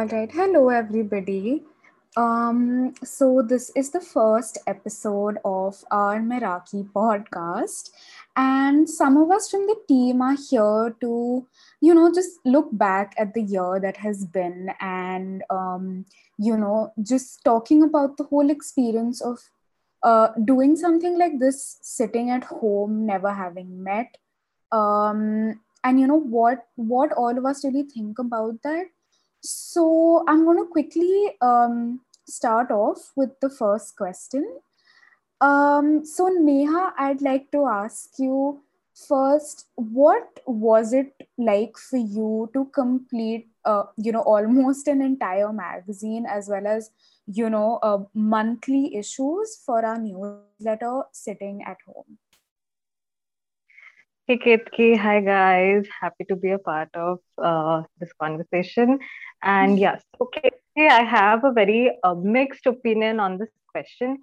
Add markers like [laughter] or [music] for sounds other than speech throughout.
All right. Hello, everybody. Um, so this is the first episode of our Meraki podcast, and some of us from the team are here to, you know, just look back at the year that has been, and um, you know, just talking about the whole experience of uh, doing something like this, sitting at home, never having met, um, and you know what what all of us really think about that so I'm going to quickly um, start off with the first question. Um, so Neha, I'd like to ask you first, what was it like for you to complete, uh, you know, almost an entire magazine as well as, you know, uh, monthly issues for our newsletter sitting at home? Hey Ketki, hi guys. Happy to be a part of uh, this conversation. And [laughs] yes, okay, I have a very uh, mixed opinion on this question.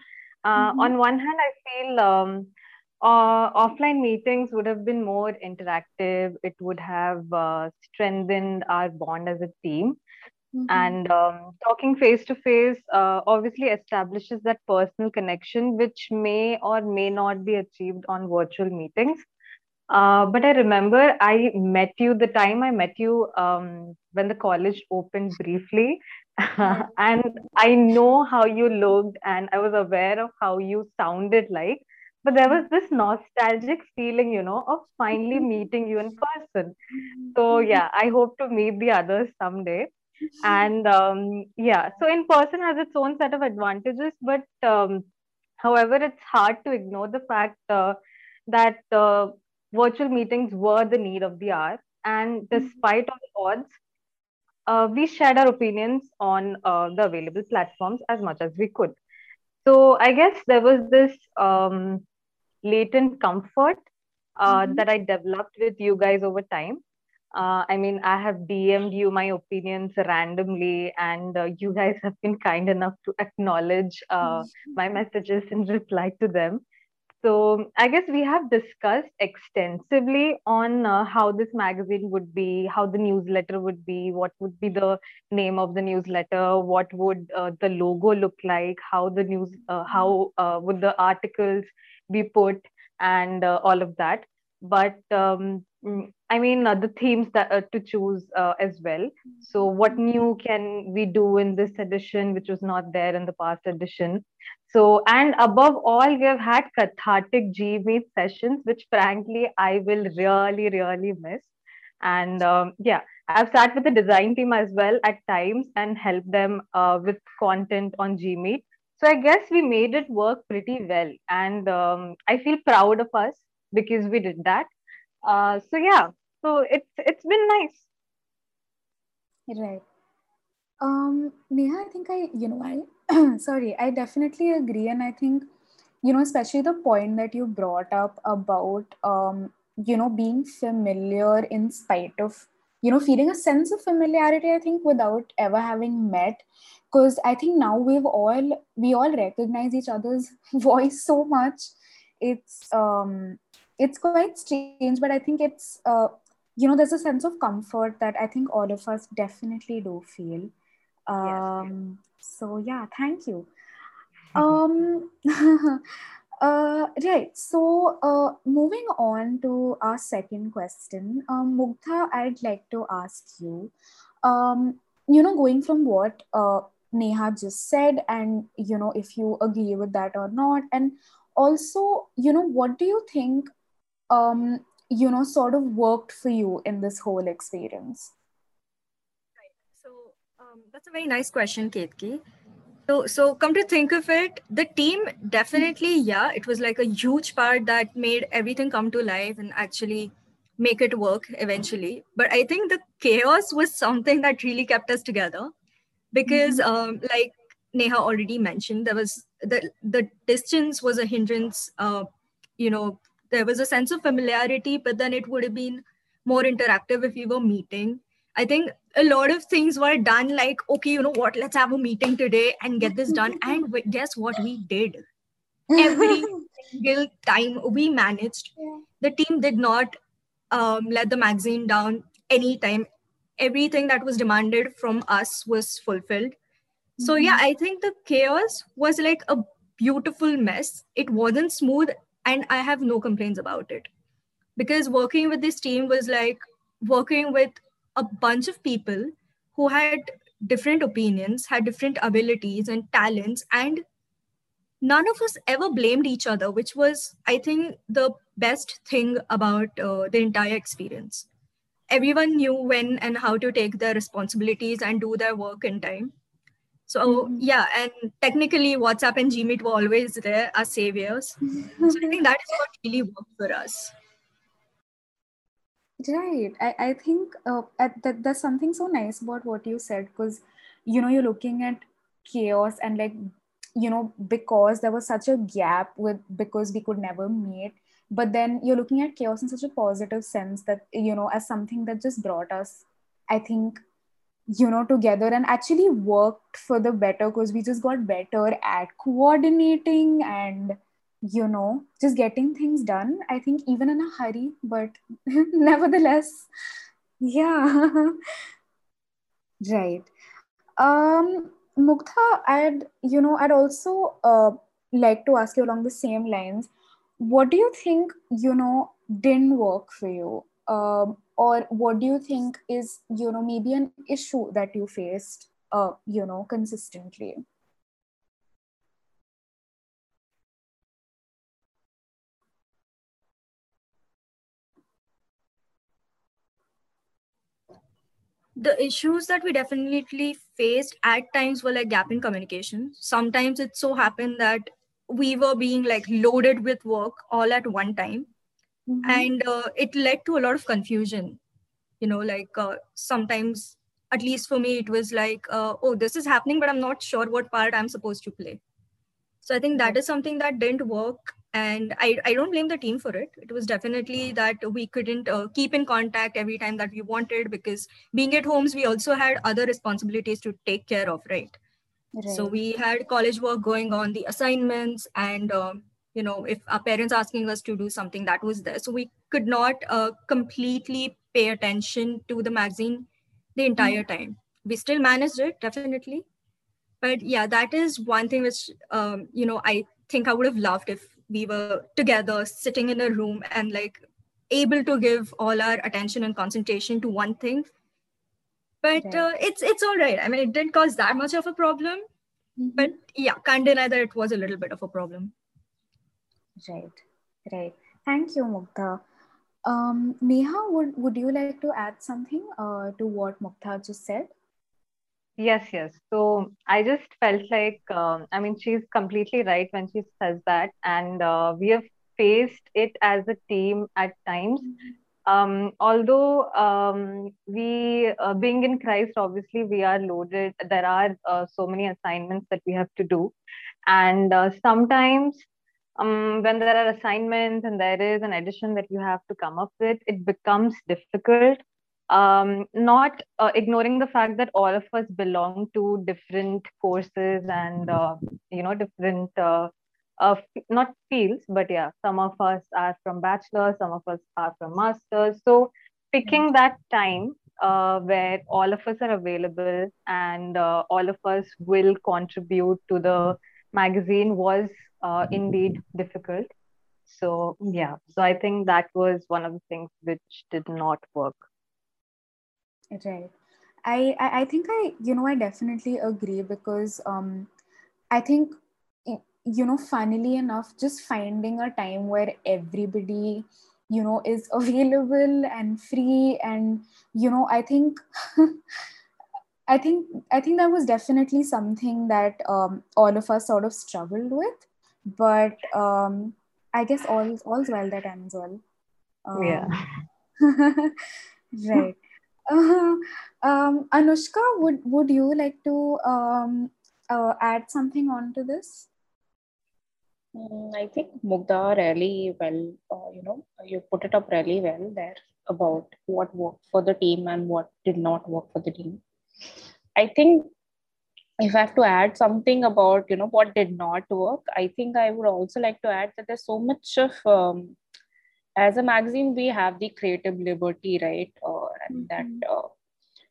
Uh, mm-hmm. On one hand, I feel um, uh, offline meetings would have been more interactive. It would have uh, strengthened our bond as a team. Mm-hmm. And um, talking face to face obviously establishes that personal connection, which may or may not be achieved on virtual meetings. Uh, but I remember I met you the time I met you um, when the college opened briefly. [laughs] and I know how you looked and I was aware of how you sounded like. But there was this nostalgic feeling, you know, of finally [laughs] meeting you in person. So, yeah, I hope to meet the others someday. And um, yeah, so in person has its own set of advantages. But um, however, it's hard to ignore the fact uh, that uh, virtual meetings were the need of the hour. And mm-hmm. despite all the odds, uh, we shared our opinions on uh, the available platforms as much as we could. So I guess there was this um, latent comfort uh, mm-hmm. that I developed with you guys over time. Uh, I mean, I have DM'd you my opinions randomly, and uh, you guys have been kind enough to acknowledge uh, my messages and reply to them. So I guess we have discussed extensively on uh, how this magazine would be, how the newsletter would be, what would be the name of the newsletter, what would uh, the logo look like, how the news, uh, how uh, would the articles be put, and uh, all of that. But um, I mean, uh, the themes that to choose as well. So, what new can we do in this edition, which was not there in the past edition? So, and above all, we have had cathartic G Meet sessions, which frankly I will really, really miss. And um, yeah, I've sat with the design team as well at times and helped them uh, with content on G Meet. So I guess we made it work pretty well, and um, I feel proud of us because we did that. Uh, so yeah, so it's it's been nice. Right. Um, Neha, I think I, you know, I, [clears throat] sorry, I definitely agree. And I think, you know, especially the point that you brought up about, um, you know, being familiar in spite of, you know, feeling a sense of familiarity, I think, without ever having met. Because I think now we've all, we all recognize each other's [laughs] voice so much. It's, um, it's quite strange, but I think it's, uh, you know, there's a sense of comfort that I think all of us definitely do feel um, yes. So yeah, thank you. [laughs] um, [laughs] uh, right. So uh, moving on to our second question, um, Mugdha, I'd like to ask you. Um, you know, going from what uh, Neha just said, and you know, if you agree with that or not, and also, you know, what do you think? Um, you know, sort of worked for you in this whole experience um, that's a very nice question, Ketki. So, so come to think of it, the team definitely, yeah, it was like a huge part that made everything come to life and actually make it work eventually. But I think the chaos was something that really kept us together because, mm-hmm. um, like Neha already mentioned, there was the the distance was a hindrance. Uh, you know, there was a sense of familiarity, but then it would have been more interactive if we were meeting I think a lot of things were done like, okay, you know what, let's have a meeting today and get this done. [laughs] And guess what we did? [laughs] Every single time we managed, the team did not um, let the magazine down anytime. everything that was demanded from us was fulfilled. Mm-hmm. So yeah, I think the chaos was like a beautiful mess. It wasn't smooth, and I have no complaints about it because working with this team was like working with a bunch of people who had different opinions, had different abilities and talents, and none of us ever blamed each other, which was, I think, the best thing about uh, the entire experience. Everyone knew when and how to take their responsibilities and do their work in time. So mm-hmm. yeah, and technically WhatsApp and Gmeet were always there as saviors. [laughs] so I think that is what really worked for us. Right. I, I think uh, at, that there's something so nice about what you said because, you know, you're looking at chaos and like, you know, because there was such a gap with because we could never meet. But then you're looking at chaos in such a positive sense that, you know, as something that just brought us, I think, you know, together and actually worked for the better because we just got better at coordinating and you know just getting things done i think even in a hurry but [laughs] nevertheless yeah. [laughs] Right. Um mugdha i'd you know i'd also uh, like to ask you along the same lines. What do you think you know didn't work for you? Um, or what do you think is you know maybe an issue that you faced uh, you know consistently? The issues that we definitely faced at times were like gap in communication. Sometimes it so happened that we were being like loaded with work all at one time mm-hmm. and uh, it led to a lot of confusion you know like uh, sometimes at least for me it was like uh, oh this is happening but i'm not sure what part i'm supposed to play so i think that is something that didn't work and I, I don't blame the team for it it was definitely that we couldn't uh, keep in contact every time that we wanted because being at homes we also had other responsibilities to take care of right, right. so we had college work going on the assignments and um, you know if our parents asking us to do something that was there. So we could not uh, completely pay attention to the magazine the entire mm-hmm. time. We still managed it definitely. But yeah that is one thing which um, you know i think i would have loved if we were together sitting in a room and like able to give all our attention and concentration to one thing. But uh, it's it's all right. I mean it didn't cause that much of a problem. Mm-hmm. but yeah can't deny that it was a little bit of a problem right right thank you mugdha um, Neha, would, would you like to add something uh, to what Mugdha just said? Yes, yes. So I just felt like, um, I mean, she's completely right when she says that. And uh, we have faced it as a team at times. Um, although um, we, uh, being in Christ, obviously we are loaded. There are uh, so many assignments that we have to do. And uh, sometimes um, when there are assignments and there is an addition that you have to come up with, it becomes difficult. Um, not uh, ignoring the fact that all of us belong to different courses and uh, you know different uh, uh, not fields but yeah some of us are from bachelor some of us are from masters. So picking that time uh, where all of us are available and uh, all of us will contribute to the magazine was uh, indeed difficult. So yeah. So i think that was one of the things which did not work. Right. I, I, I think I, you know, I definitely agree because um, I think, you know, funnily enough, just finding a time where everybody, you know, is [laughs] available and free and, you know, I think, [laughs] I think, I think that was definitely something that um, all of us sort of struggled with, but um, I guess all all's well that ends well. Um, yeah. [laughs] right. Uh, [laughs] um, Anushka, would would you like to um, uh, add something on to this? Mm, I think Mugdha really well, uh, you know, you put it up really well there about what worked for the team and what did not work for the team. I think if I have to add something about, you know, what did not work, I think I would also like to add that there's so much of um, as a magazine we have the creative liberty right uh, and mm-hmm. that uh,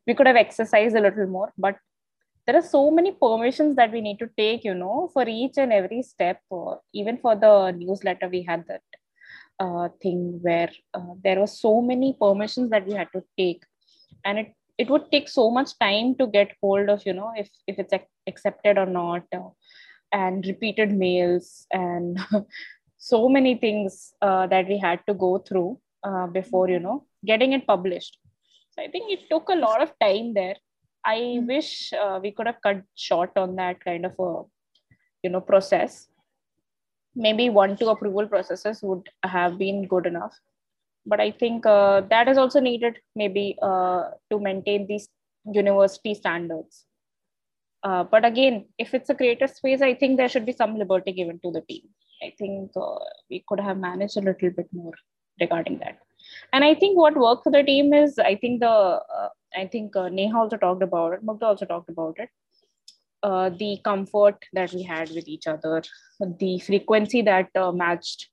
we could have exercised a little more but there are so many permissions that we need to take you know for each and every step or even for the newsletter we had that uh, thing where uh, there were so many permissions that we had to take and it it would take so much time to get hold of you know if if it's accepted or not uh, and repeated mails and [laughs] so many things uh, that we had to go through uh, before you know getting it published. So i think it took a lot of time there. I mm-hmm. wish uh, we could have cut short on that kind of a you know process. Maybe one two approval processes would have been good enough but i think uh, that is also needed maybe uh, to maintain these university standards. Uh, but again if it's a creative space i think there should be some liberty given to the team. I think uh, we could have managed a little bit more regarding that. And i think what worked for the team is i think the uh, i think uh, neha also talked about it mukta also talked about it. The comfort that we had with each other the frequency that matched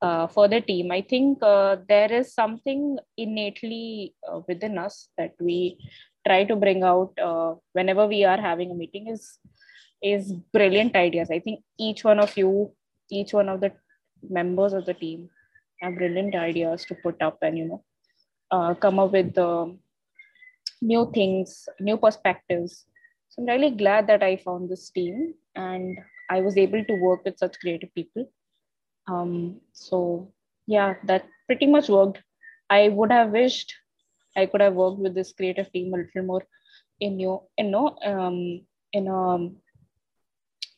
uh, for the team. I think uh, there is something innately uh, within us that we try to bring out uh, whenever we are having a meeting is is brilliant ideas. I think each one of you each one of the members of the team have brilliant ideas to put up and you know uh, come up with new things new perspectives. So i'm really glad that i found this team and i was able to work with such creative people um, so yeah that pretty much worked i would have wished I could have worked with this creative team a little more in you, know, um, in a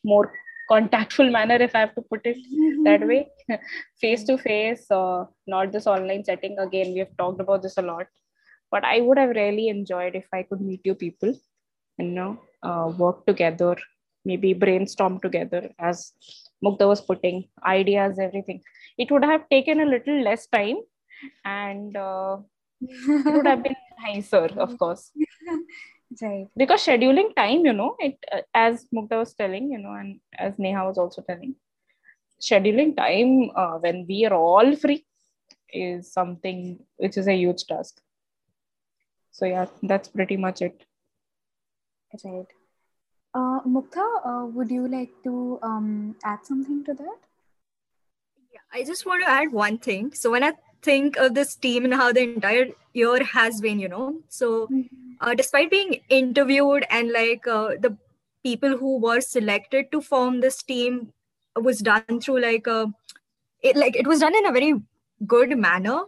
more contactful [laughs] manner, if I have to put it that way, [laughs] face to face, not this online setting. Again, we have talked about this a lot, but I would have really enjoyed if I could meet you people, you know, uh, work together, maybe brainstorm together as Mukta was putting ideas, everything. It would have taken a little less time and uh, it would have [laughs] been nicer, of course. right. Because scheduling time, you know, it uh, as Mukta was telling, you know, and as Neha was also telling, scheduling time uh, when we are all free is something which is a huge task. So yeah, that's pretty much it. Right. Uh, Mukta, uh, would you like to um, add something to that? Yeah, I just want to add one thing. So when I think of this team and how the entire year has been, you know. So, mm-hmm. uh, despite being interviewed and like uh, the people who were selected to form this team was done through like a, uh, it like it was done in a very good manner,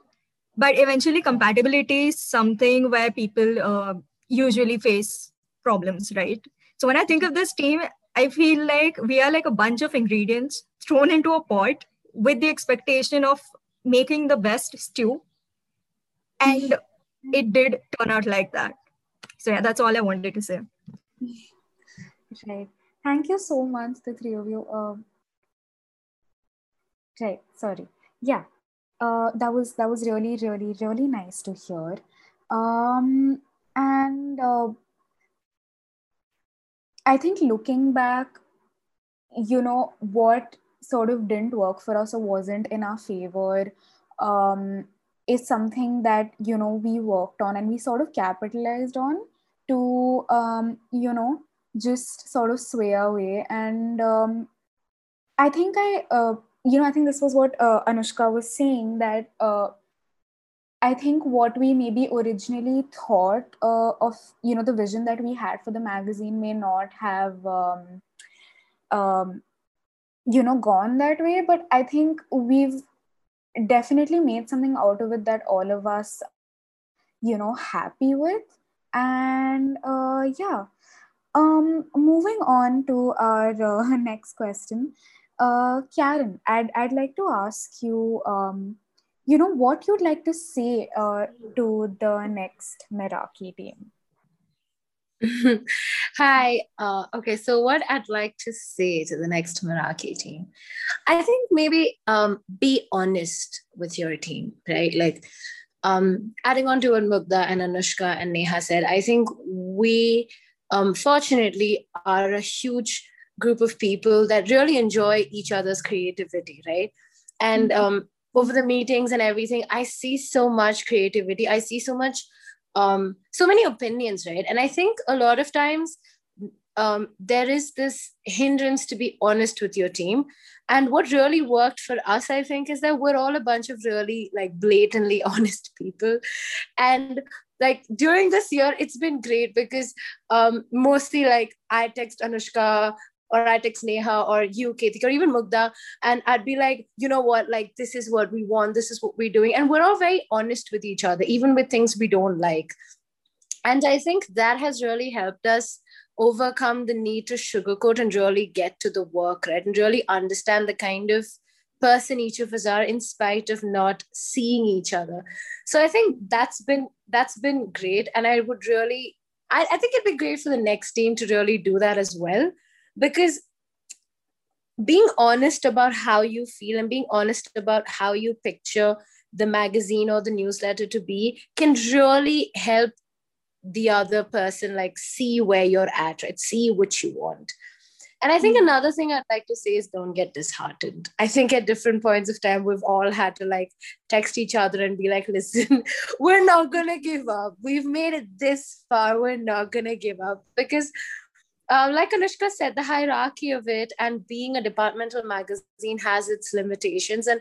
but eventually compatibility is something where people uh, usually face problems, right? So when I think of this team, I feel like we are like a bunch of ingredients thrown into a pot with the expectation of making the best stew. And it did turn out like that. So yeah that's all i wanted to say. Right. Thank you so much the three of you. Uh, right sorry. Yeah. Uh, that was that was really really really nice to hear. Um and uh, i think looking back you know what sort of didn't work for us or wasn't in our favor um, is something that you know we worked on and we sort of capitalized on to um, you know just sort of sway away. And um, i think i uh, you know i think this was what uh, anushka was saying that uh, i think what we maybe originally thought uh, of you know the vision that we had for the magazine may not have um, um, you know gone that way but i think we've definitely made something out of it that all of us you know happy with. And uh yeah. Um moving on to our uh, [laughs] next question. Uh karen i'd i'd like to ask you um you know what you'd like to say uh, to the next meraki team [laughs] Hi. Uh, okay, so what I'd like to say to the next Meraki team, I think maybe um, be honest with your team, right? Like um, adding on to what Mukta and Anushka and Neha said, I think we um, fortunately are a huge group of people that really enjoy each other's creativity, right? And mm-hmm. um, over the meetings and everything, I see so much creativity. I see so much um, so many opinions, right? And I think a lot of times um, there is this hindrance to be honest with your team. And what really worked for us, I think, is that we're all a bunch of really like blatantly [laughs] honest people. And like during this year, it's been great because um, mostly like I text Anushka or I text Neha or you, Ketika, or even Mugdha, and I'd be like, you know what, like this is what we want, this is what we're doing. And we're all very honest with each other, even with things we don't like. And I think that has really helped us overcome the need to sugarcoat and really get to the work, right? And really understand the kind of person each of us are in spite of not seeing each other. So I think that's been that's been great. And I would really I, I think it'd be great for the next team to really do that as well. Because being honest about how you feel and being honest about how you picture the magazine or the newsletter to be can really help the other person like see where you're at right? See what you want. And i think mm. another thing i'd like to say is don't get disheartened. I think at different points of time we've all had to like text each other and be like listen [laughs] we're not gonna give up. We've made it this far. We're not gonna give up. Because um, like Anushka said, the hierarchy of it and being a departmental magazine has its limitations. And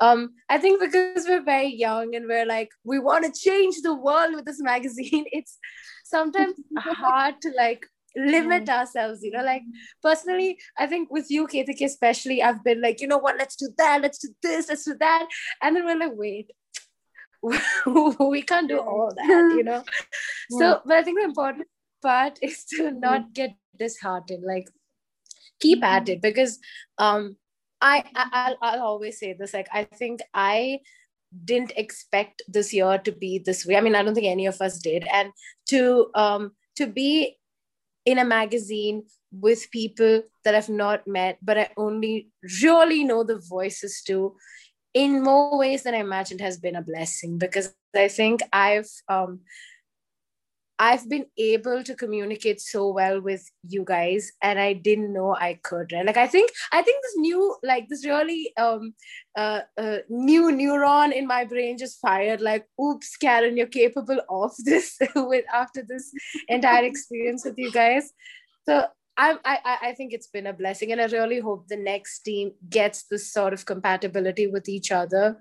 um, I think because we're very young and we're like, we want to change the world with this [laughs] magazine, it's sometimes [laughs] hard to like limit ourselves, you know. Like personally, I think with you, Ketik, especially, I've been like, you know what, let's do that, let's do this, let's do that. And then we're like, wait, [laughs] we can't do all that, you know. So, but I think the important part [laughs] is to not get disheartened. Like keep at it because um I, I I'll, always say this like I think I didn't expect this year to be this way. I mean, I don't think any of us did. And to um to be in a magazine with people that I've not met, but I only really know the voices to, in more ways than I imagined, has been a blessing because I think I've um I've been able to communicate so well with you guys, and I didn't know I could. Right? Like I think I think this new like this really um uh, uh new neuron in my brain just fired. Like, oops, Karen, you're capable of this [laughs] with after this entire experience with you guys. So I, I, I think it's been a blessing, and I really hope the next team gets this sort of compatibility with each other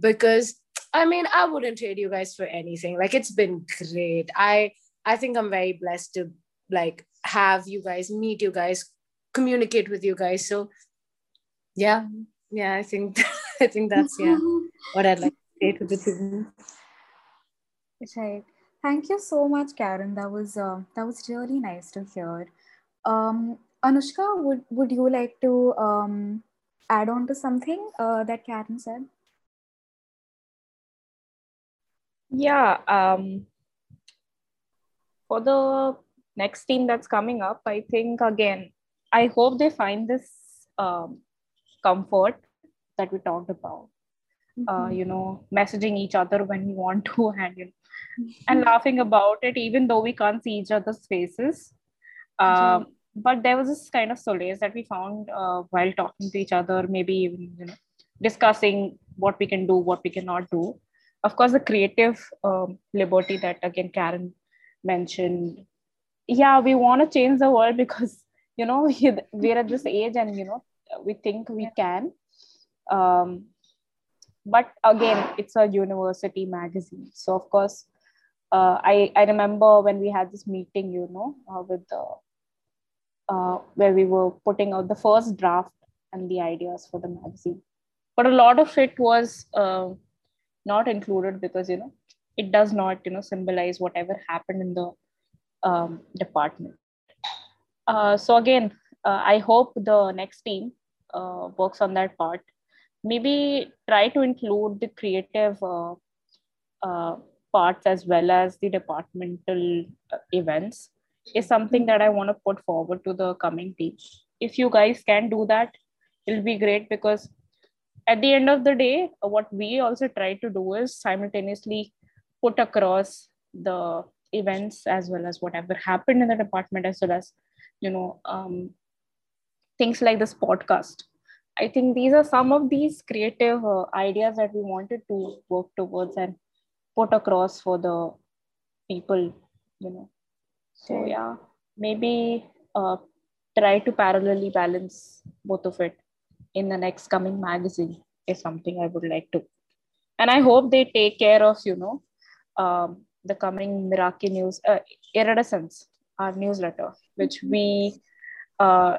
because I mean, I wouldn't trade you guys for anything. Like it's been great. I I think I'm very blessed to like have you guys meet you guys, communicate with you guys. So yeah, yeah, I think [laughs] I think that's yeah [laughs] what I'd like to say to the team. Right. Thank you so much, Karen. That was uh, that was really nice to hear. Um, Anushka, would would you like to um, add on to something uh, that Karen said? Yeah, um, for the next team that's coming up, I think again, I hope they find this um, comfort that we talked about. Uh, mm-hmm. Uh, you know, messaging each other when we want to, [laughs] and you know, and laughing about it, even though we can't see each other's faces. Um, mm-hmm. But there was this kind of solace that we found uh, while talking to each other, maybe even you know, discussing what we can do, what we cannot do of course the creative um, liberty that again karen mentioned. Yeah we want to change the world because you know [laughs] we're at this age and you know we think we can. Um, but again it's a university magazine. So of course uh, I, I remember when we had this meeting you know uh, with the uh, where we were putting out the first draft and the ideas for the magazine. But a lot of it was uh, not included because you know it does not you know symbolize whatever happened in the um, department. Uh, so again uh, i hope the next team uh, works on that part. Maybe try to include the creative uh, uh, parts as well as the departmental uh, events is something that i want to put forward to the coming team. If you guys can do that it'll be great because at the end of the day, what we also try to do is simultaneously put across the events as well as whatever happened in the department, as well as, you know, um, things like this podcast. I think these are some of these creative uh, ideas that we wanted to work towards and put across for the people you know. So yeah maybe uh, try to parallelly balance both of it in the next coming magazine is something i would like to. And i hope they take care of you know um, the coming Meraki news uh, iridescence our newsletter which we uh,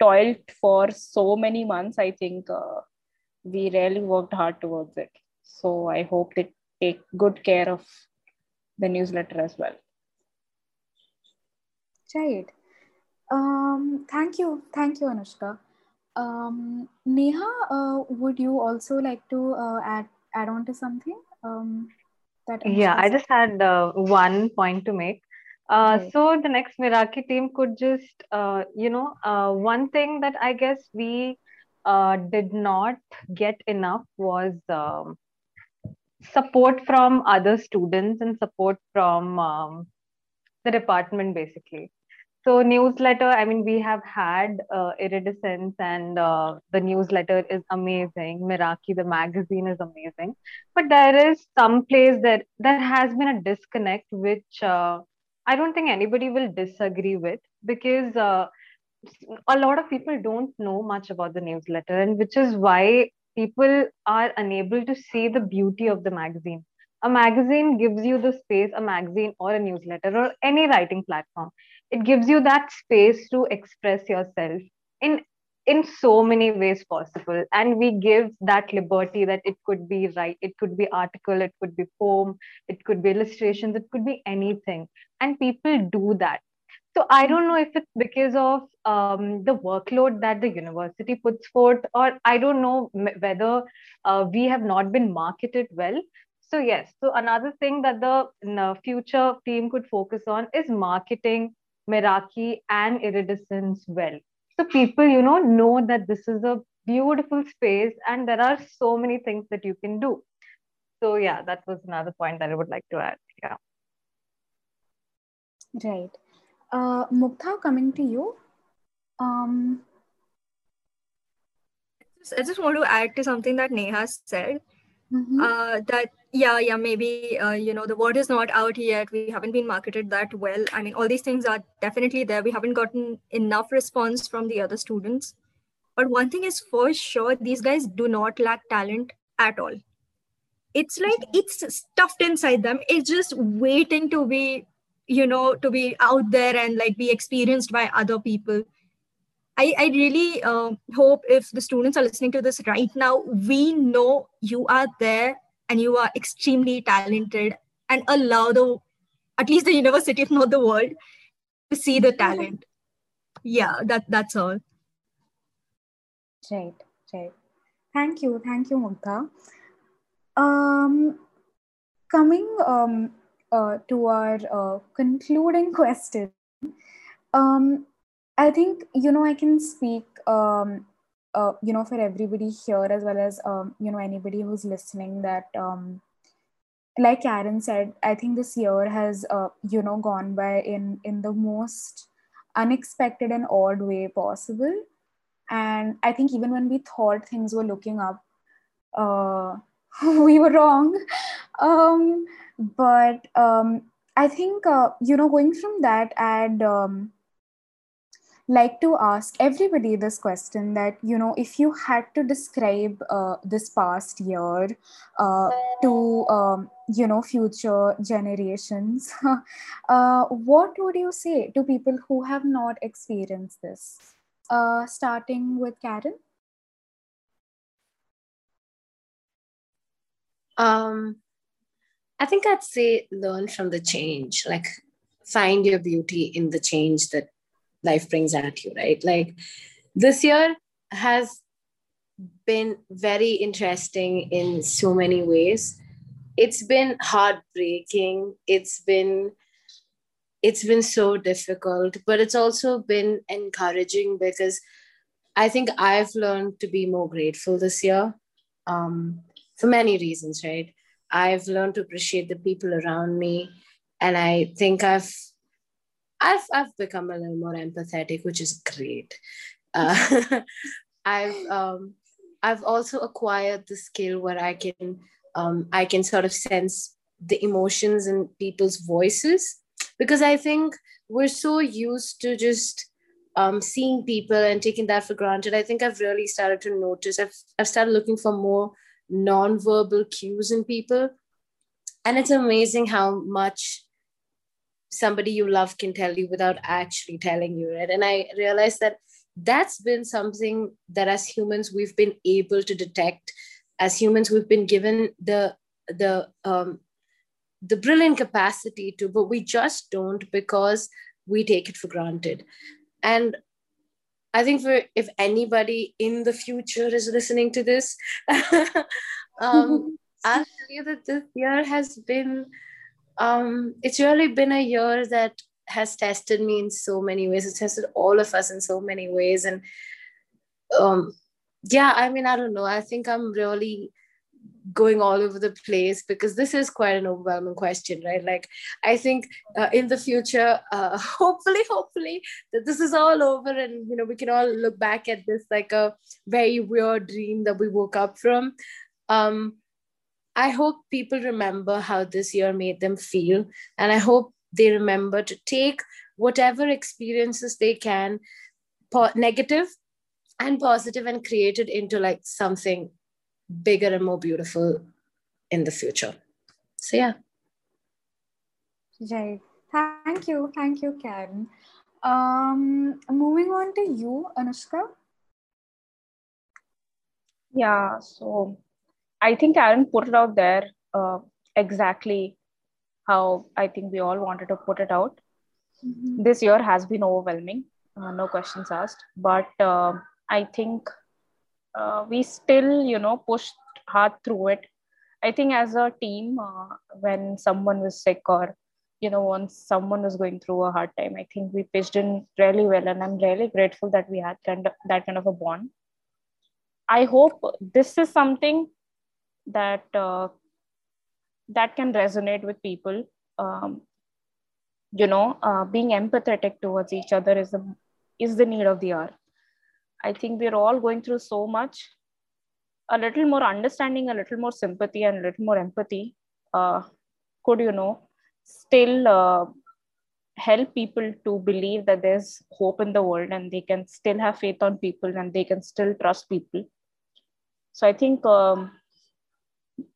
toiled for so many months i think uh, we really worked hard towards it. So i hope they take good care of the newsletter as well. Right. Um, thank you. Thank you anushka um, neha uh, would you also like to uh, add add on to something um, that yeah i just had uh, one point to make uh, right. So the next Meraki team could just, uh, you know, uh, one thing that I guess we uh, did not get enough was um, support from other students and support from um, the department, basically. So newsletter, I mean, we have had uh, Iridescence and uh, the newsletter is amazing. Meraki, the magazine is amazing. But there is some place that there has been a disconnect, which uh, I don't think anybody will disagree with because uh, a lot of people don't know much about the newsletter, and which is why people are unable to see the beauty of the magazine. A magazine gives you the space, a magazine or a newsletter or any writing platform. It gives you that space to express yourself in in so many ways possible. And we give that liberty that it could be right it could be article it could be poem it could be illustrations it could be anything. And people do that. So i don't know if it's because of um, the workload that the university puts forth or i don't know whether uh, we have not been marketed well. So yes so another thing that the future team could focus on is marketing meraki and iridescence well. So people you know know that this is a beautiful space and there are so many things that you can do. So yeah that was another point that i would like to add. Yeah. Right. Uh mukta coming to you. Um i just want to add to something that neha said mm-hmm. uh, that yeah yeah maybe uh, you know the word is not out yet. We haven't been marketed that well. I mean all these things are definitely there. We haven't gotten enough response from the other students. But one thing is for sure these guys do not lack talent at all. It's like it's stuffed inside them. It's just waiting to be you know to be out there and like be experienced by other people. I, I really uh, hope if the students are listening to this right now, we know you are there and you are extremely talented and allow the, at least the university, if not the world, to see the talent. Yeah, that that's all. Right, right. Thank you, thank you, Mukta. Um, coming um, uh, to our uh, concluding [laughs] question, um, I think you know I can speak um, uh, you know for everybody here as well as um, you know anybody who's listening that um, like Karen said, I think this year has uh, you know gone by in in the most unexpected and odd way possible. And I think even when we thought things were looking up, uh, [laughs] we were wrong. [laughs] Um, but um, I think uh, you know going from that and um, like to ask everybody this question that you know if you had to describe uh, this past year uh, to um, you know future generations [laughs] uh, what would you say to people who have not experienced this? Uh, starting with karen. Um i think i'd say learn from the change like find your beauty in the change that life brings at you, right? Like this year has been very interesting in so many ways. It's been heartbreaking. It's been it's been so difficult, but it's also been encouraging because I think I've learned to be more grateful this year um, for many reasons, right? I've learned to appreciate the people around me. And I think I've I've I've become a little more empathetic, which is great. Uh, [laughs] I've um, I've also acquired the skill where I can um, I can sort of sense the emotions in people's voices because I think we're so used to just um, seeing people and taking that for granted. I think I've really started to notice, I've, I've started looking for more non-verbal cues in people. And it's amazing how much somebody you love can tell you without actually telling you, right? And I realized that that's been something that as humans we've been able to detect as humans we've been given the the um, the brilliant capacity to but we just don't because we take it for granted and i think for if anybody in the future is listening to this [laughs] um, [laughs] i'll tell you that this year has been um, it's really been a year that has tested me in so many ways. It's tested all of us in so many ways. And um, yeah, I mean, I don't know. I think I'm really going all over the place because this is quite an overwhelming question right like i think uh, in the future uh, [laughs] hopefully hopefully that this is all over and you know we can all look back at this like a very weird dream that we woke up from um i hope people remember how this year made them feel and i hope they remember to take whatever experiences they can po- negative and positive and create it into like something bigger and more beautiful in the future. So yeah. Right. Thank you. Thank you karen. Um moving on to you anushka. Yeah so i think Karen put it out there uh, exactly how I think we all wanted to put it out. Mm-hmm. This year has been overwhelming, uh, no questions asked. But uh, I think uh, we still, you know, pushed hard through it. I think as a team, uh, when someone was sick or you know, once someone was going through a hard time, I think we pitched in really well, and I'm really grateful that we had kind of that kind of a bond. I hope this is something that uh, that can resonate with people. Um, you know uh, being empathetic towards each other is the is the need of the hour. I think we're all going through so much a little more understanding a little more sympathy and a little more empathy uh, could you know still uh, help people to believe that there's hope in the world and they can still have faith on people and they can still trust people. So i think um,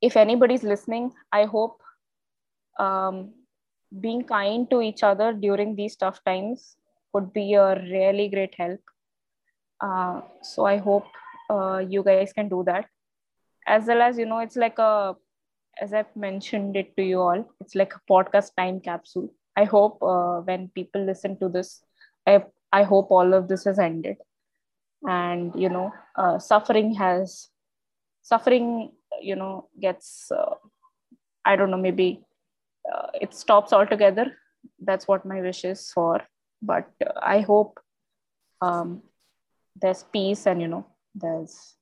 if anybody's listening, I hope um, being kind to each other during these tough times would be a really great help. Uh, so I hope uh, you guys can do that. As well as, you know, it's like a, as I've mentioned it to you all, it's like a podcast time capsule. I hope uh, when people listen to this, I, I hope all of this has ended. And, you know, uh, suffering has, suffering you know gets uh, i don't know maybe uh, it stops altogether. That's what my wish is for. But uh, i hope um, there's peace and you know there's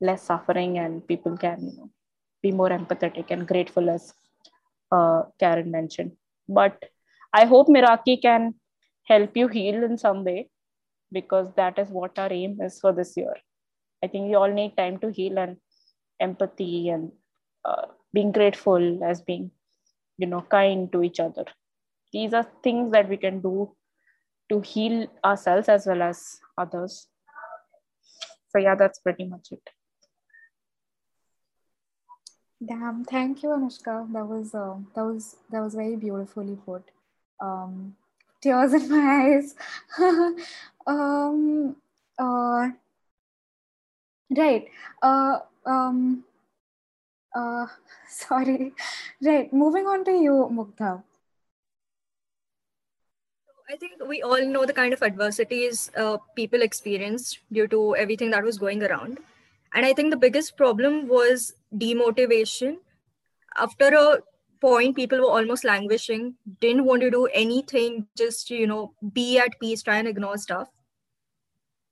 less suffering and people can you know be more empathetic and grateful as uh, karen mentioned. But i hope meraki can help you heal in some way because that is what our aim is for this year. I think we all need time to heal and empathy and uh, being grateful as being you know kind to each other. These are things that we can do to heal ourselves as well as others. So yeah that's pretty much it. Damn thank you anushka. That was uh, that was that was very beautifully put. Um tears in my eyes. [laughs] Um uh right. Uh um uh [laughs] sorry right moving on to you Mukta. I think we all know the kind of adversities uh, people experienced due to everything that was going around. And I think the biggest problem was demotivation. After a point, people were almost languishing, didn't want to do anything, just, you know, be at peace, try and ignore stuff.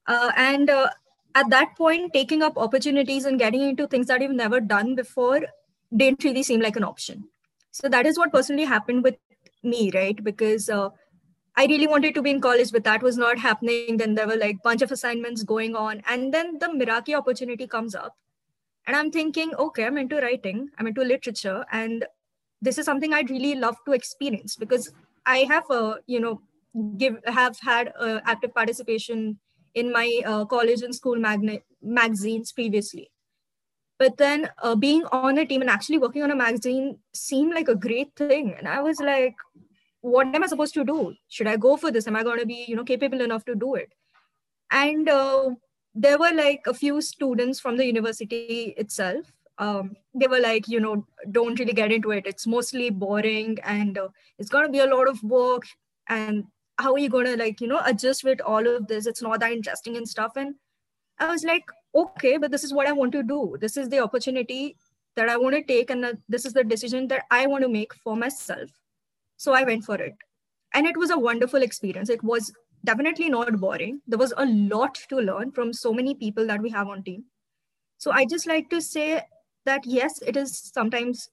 Uh, and uh, at that point, taking up opportunities and getting into things that you've never done before didn't really seem like an option. So that is what personally happened with me, right? Because uh, I really wanted to be in college, but that was not happening. Then there were like bunch of assignments going on, and then the Meraki opportunity comes up, and I'm thinking, okay, I'm into writing, I'm into literature, and this is something I'd really love to experience because I have a you know give have had uh, active participation in my uh, college and school magazines previously. But then uh, being on a team and actually working on a magazine seemed like a great thing. And i was like what am i supposed to do? Should i go for this? Am i going to be you know capable enough to do it? And uh, there were like a few students from the university itself. Um, they were like you know don't really get into it. It's mostly boring and uh, it's going to be a lot of work. And how are you going to like you know adjust with all of this? It's not that interesting and stuff. And i was like okay but this is what i want to do. This is the opportunity that i want to take and this is the decision that i want to make for myself. So i went for it. And it was a wonderful experience. It was definitely not boring. There was a lot to learn from so many people that we have on team. So i just like to say that yes it is sometimes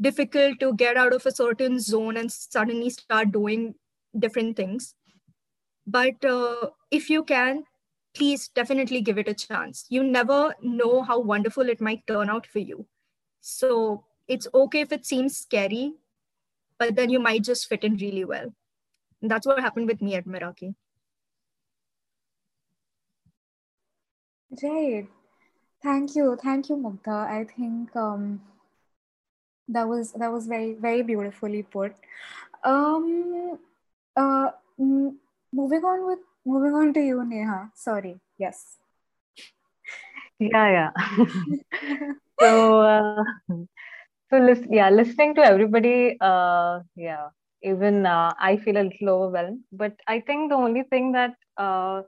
difficult to get out of a certain zone and suddenly start doing different things. But uh, if you can please definitely give it a chance. You never know how wonderful it might turn out for you. So it's okay if it seems scary but then you might just fit in really well. And that's what happened with me at meraki. Right thank you. Thank you mugdha i think um that was that was very very beautifully put. Um uh, moving on with moving on to you, Neha. Sorry. Yes. Yeah, yeah. [laughs] so, uh, so listen, yeah, listening to everybody, uh, yeah, even uh, I feel a little overwhelmed. But I think the only thing that uh,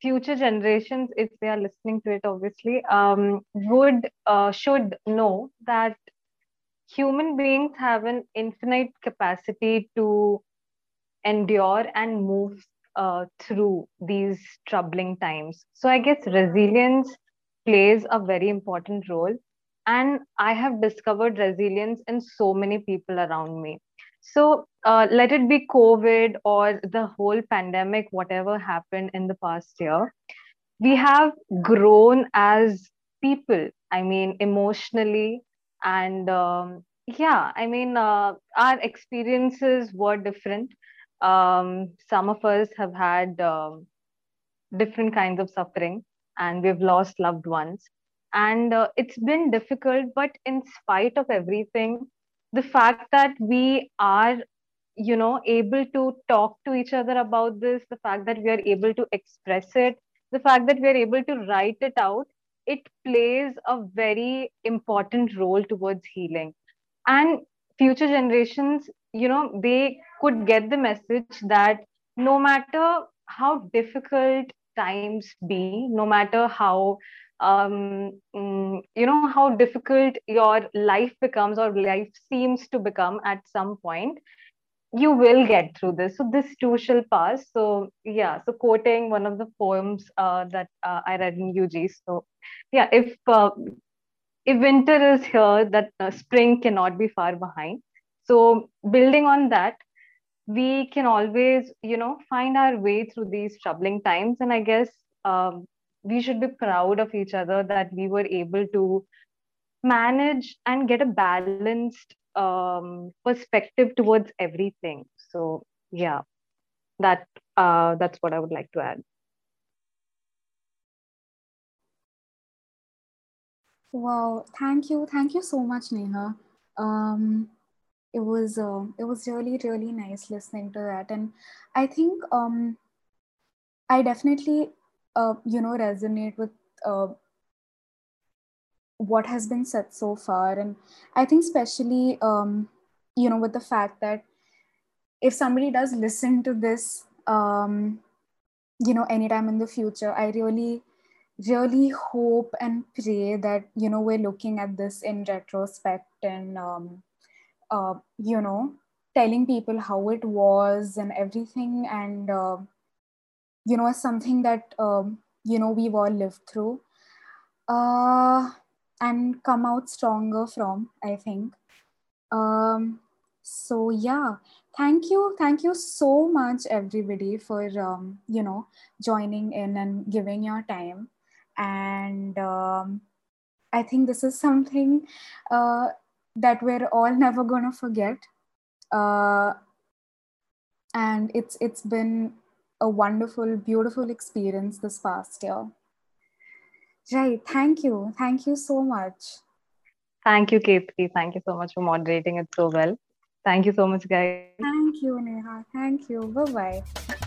future generations, if they are listening to it, obviously, um, would uh, should know that human beings have an infinite capacity to endure and move uh, through these troubling times. So I guess resilience plays a very important role. And I have discovered resilience in so many people around me. So uh, let it be COVID or the whole pandemic, whatever happened in the past year, we have grown as people. I mean, emotionally and um, yeah, I mean, uh, our experiences were different um, some of us have had um, different kinds of suffering and we've lost loved ones. And uh, it's been difficult but in spite of everything the fact that we are you know able to talk to each other about this the fact that we are able to express it the fact that we are able to write it out it plays a very important role towards healing. And future generations you know they could get the message that no matter how difficult times be no matter how um, mm, you know how difficult your life becomes or life seems to become at some point you will get through this. So this too shall pass. So yeah so quoting one of the poems uh, that uh, i read in ug so yeah if uh, if winter is here that uh, spring cannot be far behind. So building on that we can always you know find our way through these troubling times. And i guess um, we should be proud of each other that we were able to manage and get a balanced um, perspective towards everything. So yeah that uh, that's what i would like to add wow thank you thank you so much neha. Um, it was uh, it was really really nice listening to that. And i think um i definitely uh, you know resonate with uh, what has been said so far. And i think especially um you know with the fact that if somebody does listen to this um you know anytime in the future i really really hope and pray that you know we're looking at this in retrospect and um uh, you know, telling people how it was and everything, and uh, you know, something that um, you know we've all lived through, uh, and come out stronger from. I think. Um, so yeah, thank you, thank you so much, everybody, for um, you know joining in and giving your time, and um, I think this is something. Uh, that we're all [laughs] never going to forget. Uh, and it's it's been a wonderful, beautiful experience this past year. Right. Thank you. Thank you so much. Thank you, Ketki. Thank you so much for moderating it so well. Thank you so much, guys. Thank you, Neha. Thank you. Bye bye.